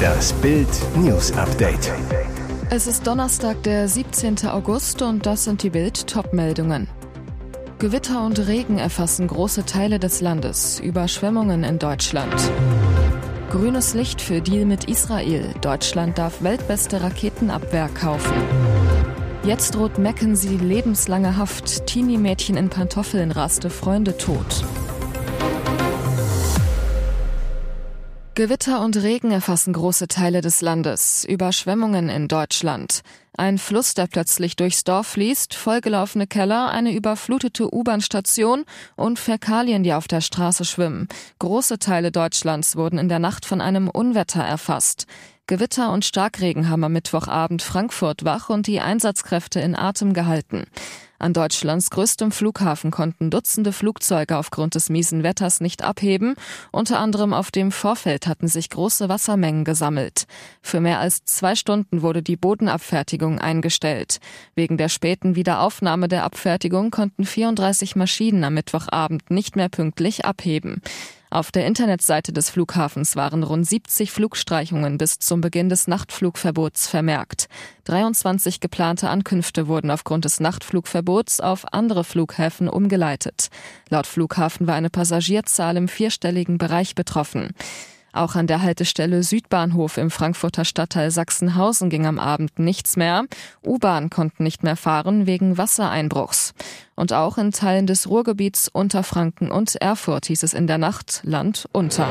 Das Bild News Update. Es ist Donnerstag, der 17. August und das sind die Bild Topmeldungen. Gewitter und Regen erfassen große Teile des Landes, Überschwemmungen in Deutschland. Grünes Licht für Deal mit Israel. Deutschland darf weltbeste Raketenabwehr kaufen. Jetzt droht Mackenzie lebenslange Haft. Teenie-Mädchen in Pantoffeln raste Freunde tot. Gewitter und Regen erfassen große Teile des Landes, Überschwemmungen in Deutschland. Ein Fluss, der plötzlich durchs Dorf fließt, vollgelaufene Keller, eine überflutete U-Bahn-Station und Fäkalien, die auf der Straße schwimmen. Große Teile Deutschlands wurden in der Nacht von einem Unwetter erfasst. Gewitter und Starkregen haben am Mittwochabend Frankfurt wach und die Einsatzkräfte in Atem gehalten. An Deutschlands größtem Flughafen konnten Dutzende Flugzeuge aufgrund des miesen Wetters nicht abheben. Unter anderem auf dem Vorfeld hatten sich große Wassermengen gesammelt. Für mehr als zwei Stunden wurde die Bodenabfertigung eingestellt. Wegen der späten Wiederaufnahme der Abfertigung konnten 34 Maschinen am Mittwochabend nicht mehr pünktlich abheben. Auf der Internetseite des Flughafens waren rund 70 Flugstreichungen bis zum Beginn des Nachtflugverbots vermerkt. 23 geplante Ankünfte wurden aufgrund des Nachtflugverbots auf andere Flughäfen umgeleitet. Laut Flughafen war eine Passagierzahl im vierstelligen Bereich betroffen. Auch an der Haltestelle Südbahnhof im Frankfurter Stadtteil Sachsenhausen ging am Abend nichts mehr. U-Bahn konnten nicht mehr fahren wegen Wassereinbruchs. Und auch in Teilen des Ruhrgebiets Unterfranken und Erfurt hieß es in der Nacht Land unter.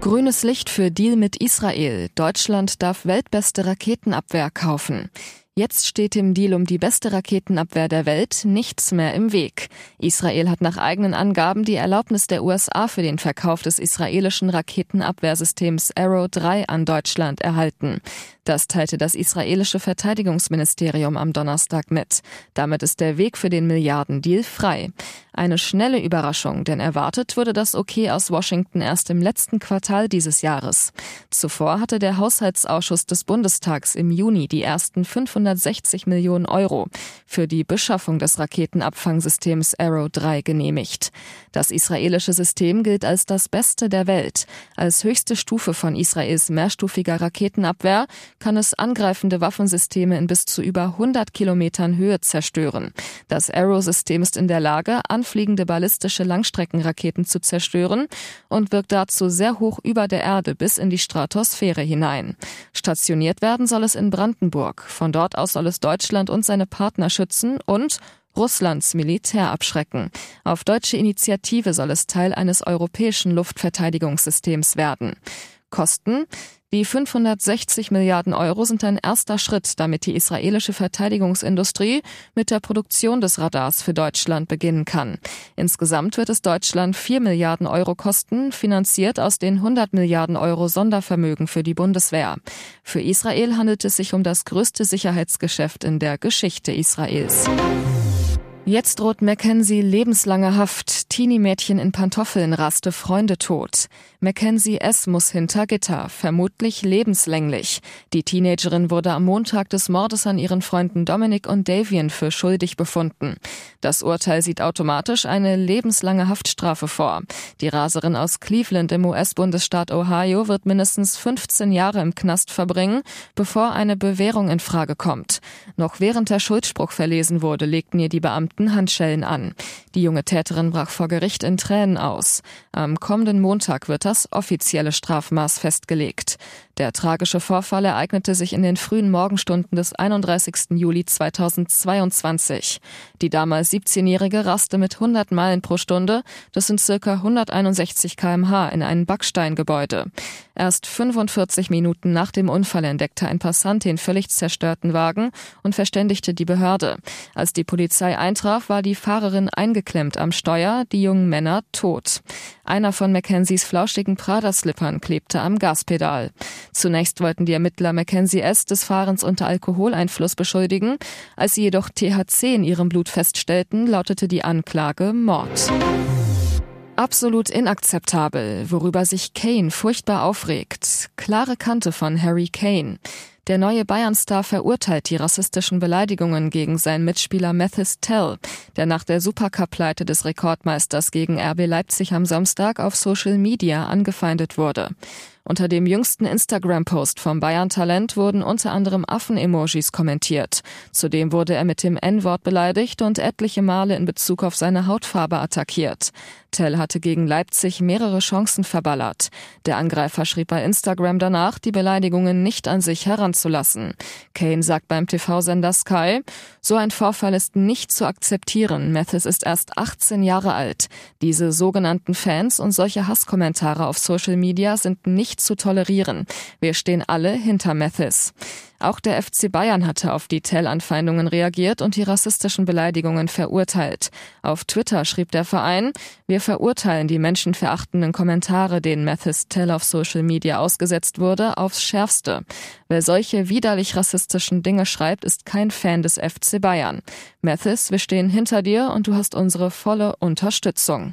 Grünes Licht für Deal mit Israel. Deutschland darf weltbeste Raketenabwehr kaufen. Jetzt steht im Deal um die beste Raketenabwehr der Welt nichts mehr im Weg. Israel hat nach eigenen Angaben die Erlaubnis der USA für den Verkauf des israelischen Raketenabwehrsystems Arrow 3 an Deutschland erhalten. Das teilte das israelische Verteidigungsministerium am Donnerstag mit. Damit ist der Weg für den Milliardendeal frei. Eine schnelle Überraschung, denn erwartet wurde das Okay aus Washington erst im letzten Quartal dieses Jahres. Zuvor hatte der Haushaltsausschuss des Bundestags im Juni die ersten 560 Millionen Euro für die Beschaffung des Raketenabfangsystems Arrow 3 genehmigt. Das israelische System gilt als das beste der Welt. Als höchste Stufe von Israels mehrstufiger Raketenabwehr kann es angreifende Waffensysteme in bis zu über 100 Kilometern Höhe zerstören. Das Arrow-System ist in der Lage, anfliegende ballistische Langstreckenraketen zu zerstören und wirkt dazu sehr hoch über der Erde bis in die Stratosphäre hinein. Stationiert werden soll es in Brandenburg. Von dort aus soll es Deutschland und seine Partner schützen und Russlands Militär abschrecken. Auf deutsche Initiative soll es Teil eines europäischen Luftverteidigungssystems werden. Kosten die 560 Milliarden Euro sind ein erster Schritt, damit die israelische Verteidigungsindustrie mit der Produktion des Radars für Deutschland beginnen kann. Insgesamt wird es Deutschland 4 Milliarden Euro kosten, finanziert aus den 100 Milliarden Euro Sondervermögen für die Bundeswehr. Für Israel handelt es sich um das größte Sicherheitsgeschäft in der Geschichte Israels. Jetzt droht Mackenzie lebenslange Haft. Teenie-Mädchen in Pantoffeln raste Freunde tot. Mackenzie S. muss hinter Gitter, vermutlich lebenslänglich. Die Teenagerin wurde am Montag des Mordes an ihren Freunden Dominic und Davian für schuldig befunden. Das Urteil sieht automatisch eine lebenslange Haftstrafe vor. Die Raserin aus Cleveland im US-Bundesstaat Ohio wird mindestens 15 Jahre im Knast verbringen, bevor eine Bewährung in Frage kommt. Noch während der Schuldspruch verlesen wurde, legten ihr die Beamten Beamten Handschellen an. Die junge Täterin brach vor Gericht in Tränen aus. Am kommenden Montag wird das offizielle Strafmaß festgelegt. Der tragische Vorfall ereignete sich in den frühen Morgenstunden des 31. Juli 2022. Die damals 17-Jährige raste mit 100 Meilen pro Stunde, das sind circa 161 kmh, in ein Backsteingebäude. Erst 45 Minuten nach dem Unfall entdeckte ein Passant den völlig zerstörten Wagen und verständigte die Behörde. Als die Polizei eintraf, war die Fahrerin eingeklemmt am Steuer, die jungen Männer tot. Einer von Mackenzies flauschigen Prada-Slippern klebte am Gaspedal. Zunächst wollten die Ermittler Mackenzie S. des Fahrens unter Alkoholeinfluss beschuldigen. Als sie jedoch THC in ihrem Blut feststellten, lautete die Anklage Mord. Absolut inakzeptabel, worüber sich Kane furchtbar aufregt. Klare Kante von Harry Kane. Der neue Bayern-Star verurteilt die rassistischen Beleidigungen gegen seinen Mitspieler Mathis Tell, der nach der Supercup-Pleite des Rekordmeisters gegen RB Leipzig am Samstag auf Social Media angefeindet wurde. Unter dem jüngsten Instagram-Post vom Bayern-Talent wurden unter anderem Affen-Emojis kommentiert. Zudem wurde er mit dem N-Wort beleidigt und etliche Male in Bezug auf seine Hautfarbe attackiert. Tell hatte gegen Leipzig mehrere Chancen verballert. Der Angreifer schrieb bei Instagram danach, die Beleidigungen nicht an sich heranzulassen. Kane sagt beim TV-Sender Sky, so ein Vorfall ist nicht zu akzeptieren. Mathis ist erst 18 Jahre alt. Diese sogenannten Fans und solche Hasskommentare auf Social Media sind nicht zu tolerieren. Wir stehen alle hinter Mathis. Auch der FC Bayern hatte auf die Tell-Anfeindungen reagiert und die rassistischen Beleidigungen verurteilt. Auf Twitter schrieb der Verein, wir verurteilen die menschenverachtenden Kommentare, denen Mathis Tell auf Social Media ausgesetzt wurde, aufs Schärfste. Wer solche widerlich rassistischen Dinge schreibt, ist kein Fan des FC Bayern. Mathis, wir stehen hinter dir und du hast unsere volle Unterstützung.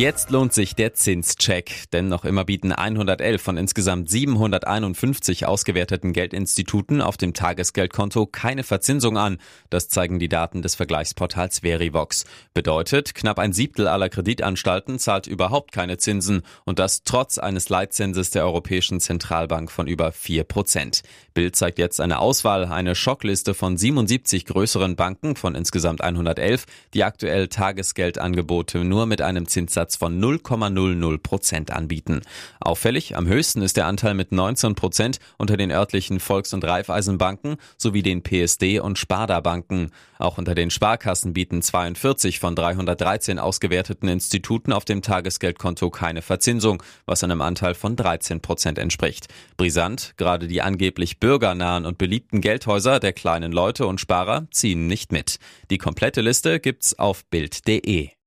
Jetzt lohnt sich der Zinscheck, denn noch immer bieten 111 von insgesamt 751 ausgewerteten Geldinstituten auf dem Tagesgeldkonto keine Verzinsung an. Das zeigen die Daten des Vergleichsportals Verivox. Bedeutet, knapp ein Siebtel aller Kreditanstalten zahlt überhaupt keine Zinsen und das trotz eines Leitzinses der Europäischen Zentralbank von über 4 Prozent. Bild zeigt jetzt eine Auswahl, eine Schockliste von 77 größeren Banken von insgesamt 111, die aktuell Tagesgeldangebote nur mit einem Zinssatz Zinssatz von 0,00 Prozent anbieten. Auffällig, am höchsten ist der Anteil mit 19 Prozent unter den örtlichen Volks- und Raiffeisenbanken sowie den PSD- und Sparda-Banken. Auch unter den Sparkassen bieten 42 von 313 ausgewerteten Instituten auf dem Tagesgeldkonto keine Verzinsung, was einem Anteil von 13 Prozent entspricht. Brisant, gerade die angeblich bürgernahen und beliebten Geldhäuser der kleinen Leute und Sparer ziehen nicht mit. Die komplette Liste gibt's auf Bild.de.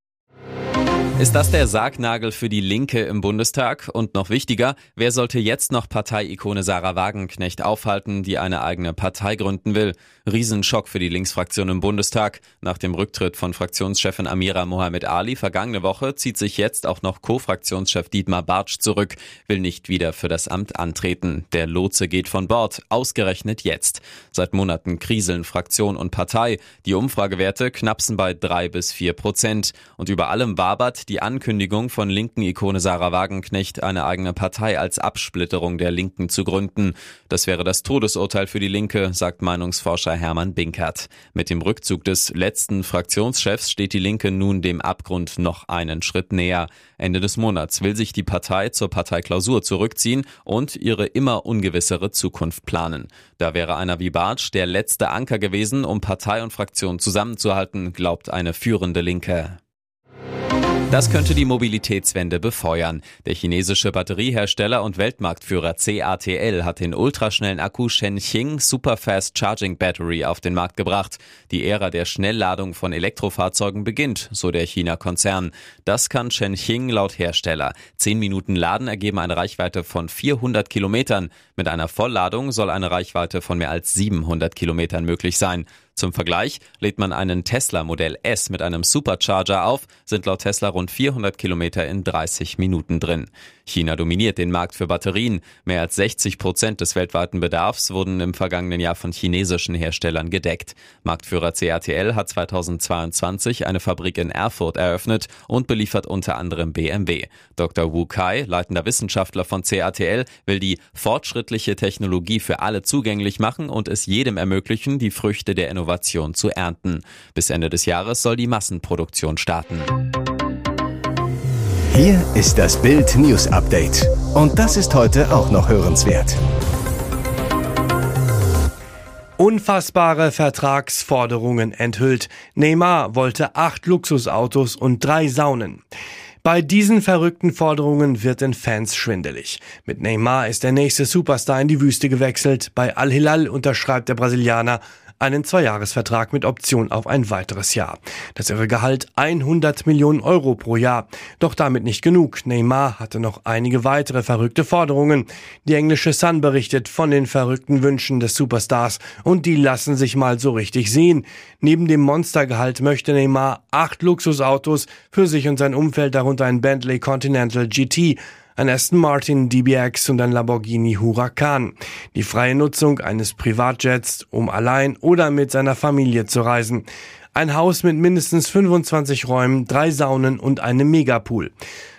Ist das der Sargnagel für die Linke im Bundestag? Und noch wichtiger, wer sollte jetzt noch Parteiikone Sarah Wagenknecht aufhalten, die eine eigene Partei gründen will? Riesenschock für die Linksfraktion im Bundestag. Nach dem Rücktritt von Fraktionschefin Amira Mohamed Ali vergangene Woche zieht sich jetzt auch noch Co-Fraktionschef Dietmar Bartsch zurück, will nicht wieder für das Amt antreten. Der Lotse geht von Bord, ausgerechnet jetzt. Seit Monaten kriseln Fraktion und Partei. Die Umfragewerte knapsen bei drei bis vier Prozent. Und über allem wabert die Ankündigung von linken Ikone Sarah Wagenknecht, eine eigene Partei als Absplitterung der Linken zu gründen. Das wäre das Todesurteil für die Linke, sagt Meinungsforscher Hermann Binkert. Mit dem Rückzug des letzten Fraktionschefs steht die Linke nun dem Abgrund noch einen Schritt näher. Ende des Monats will sich die Partei zur Parteiklausur zurückziehen und ihre immer ungewissere Zukunft planen. Da wäre einer wie Bartsch der letzte Anker gewesen, um Partei und Fraktion zusammenzuhalten, glaubt eine führende Linke. Das könnte die Mobilitätswende befeuern. Der chinesische Batteriehersteller und Weltmarktführer CATL hat den ultraschnellen Akku Shenxing Superfast Charging Battery auf den Markt gebracht. Die Ära der Schnellladung von Elektrofahrzeugen beginnt, so der China-Konzern. Das kann Shenxing laut Hersteller. Zehn Minuten Laden ergeben eine Reichweite von 400 Kilometern. Mit einer Vollladung soll eine Reichweite von mehr als 700 Kilometern möglich sein. Zum Vergleich lädt man einen Tesla Modell S mit einem Supercharger auf, sind laut Tesla rund 400 Kilometer in 30 Minuten drin. China dominiert den Markt für Batterien. Mehr als 60 Prozent des weltweiten Bedarfs wurden im vergangenen Jahr von chinesischen Herstellern gedeckt. Marktführer CATL hat 2022 eine Fabrik in Erfurt eröffnet und beliefert unter anderem BMW. Dr. Wu Kai, leitender Wissenschaftler von CATL, will die fortschrittliche Technologie für alle zugänglich machen und es jedem ermöglichen, die Früchte der Innovation zu ernten. Bis Ende des Jahres soll die Massenproduktion starten. Hier ist das Bild News Update. Und das ist heute auch noch hörenswert. Unfassbare Vertragsforderungen enthüllt. Neymar wollte acht Luxusautos und drei Saunen. Bei diesen verrückten Forderungen wird den Fans schwindelig. Mit Neymar ist der nächste Superstar in die Wüste gewechselt. Bei Al-Hilal unterschreibt der Brasilianer einen Zweijahresvertrag mit Option auf ein weiteres Jahr. Das irre Gehalt 100 Millionen Euro pro Jahr. Doch damit nicht genug. Neymar hatte noch einige weitere verrückte Forderungen. Die englische Sun berichtet von den verrückten Wünschen des Superstars und die lassen sich mal so richtig sehen. Neben dem Monstergehalt möchte Neymar acht Luxusautos für sich und sein Umfeld, darunter ein Bentley Continental GT, ein Aston Martin DBX und ein Lamborghini Huracan. Die freie Nutzung eines Privatjets, um allein oder mit seiner Familie zu reisen. Ein Haus mit mindestens 25 Räumen, drei Saunen und einem Megapool.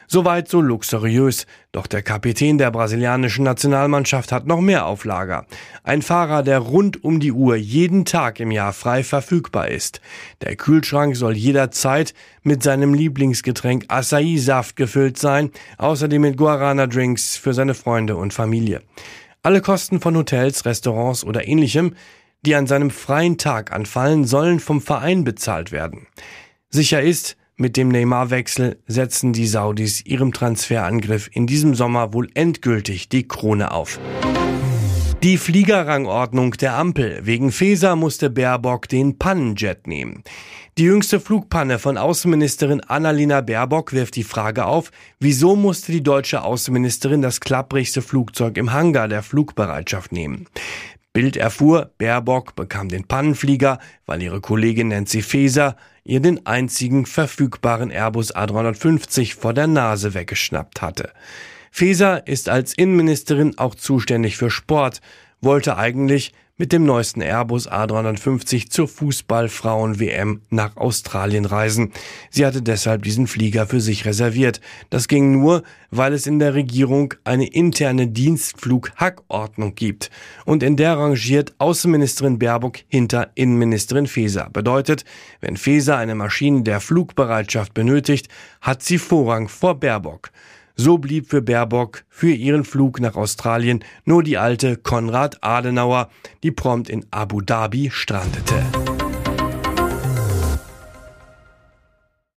Soweit so luxuriös. Doch der Kapitän der brasilianischen Nationalmannschaft hat noch mehr auf Lager. Ein Fahrer, der rund um die Uhr jeden Tag im Jahr frei verfügbar ist. Der Kühlschrank soll jederzeit mit seinem Lieblingsgetränk Acai-Saft gefüllt sein, außerdem mit Guarana-Drinks für seine Freunde und Familie. Alle Kosten von Hotels, Restaurants oder ähnlichem, die an seinem freien Tag anfallen, sollen vom Verein bezahlt werden. Sicher ist, mit dem Neymar-Wechsel setzen die Saudis ihrem Transferangriff in diesem Sommer wohl endgültig die Krone auf. Die Fliegerrangordnung der Ampel. Wegen Feser musste Baerbock den Pannenjet nehmen. Die jüngste Flugpanne von Außenministerin Annalena Baerbock wirft die Frage auf, wieso musste die deutsche Außenministerin das klapprigste Flugzeug im Hangar der Flugbereitschaft nehmen. Bild erfuhr, Baerbock bekam den Pannenflieger, weil ihre Kollegin Nancy Faeser ihr den einzigen verfügbaren Airbus A350 vor der Nase weggeschnappt hatte. Faeser ist als Innenministerin auch zuständig für Sport, wollte eigentlich mit dem neuesten Airbus A350 zur Fußballfrauen-WM nach Australien reisen. Sie hatte deshalb diesen Flieger für sich reserviert. Das ging nur, weil es in der Regierung eine interne Dienstflug-Hackordnung gibt. Und in der rangiert Außenministerin Baerbock hinter Innenministerin Faeser. Bedeutet, wenn Faeser eine Maschine der Flugbereitschaft benötigt, hat sie Vorrang vor Baerbock. So blieb für Baerbock für ihren Flug nach Australien nur die alte Konrad Adenauer, die prompt in Abu Dhabi strandete.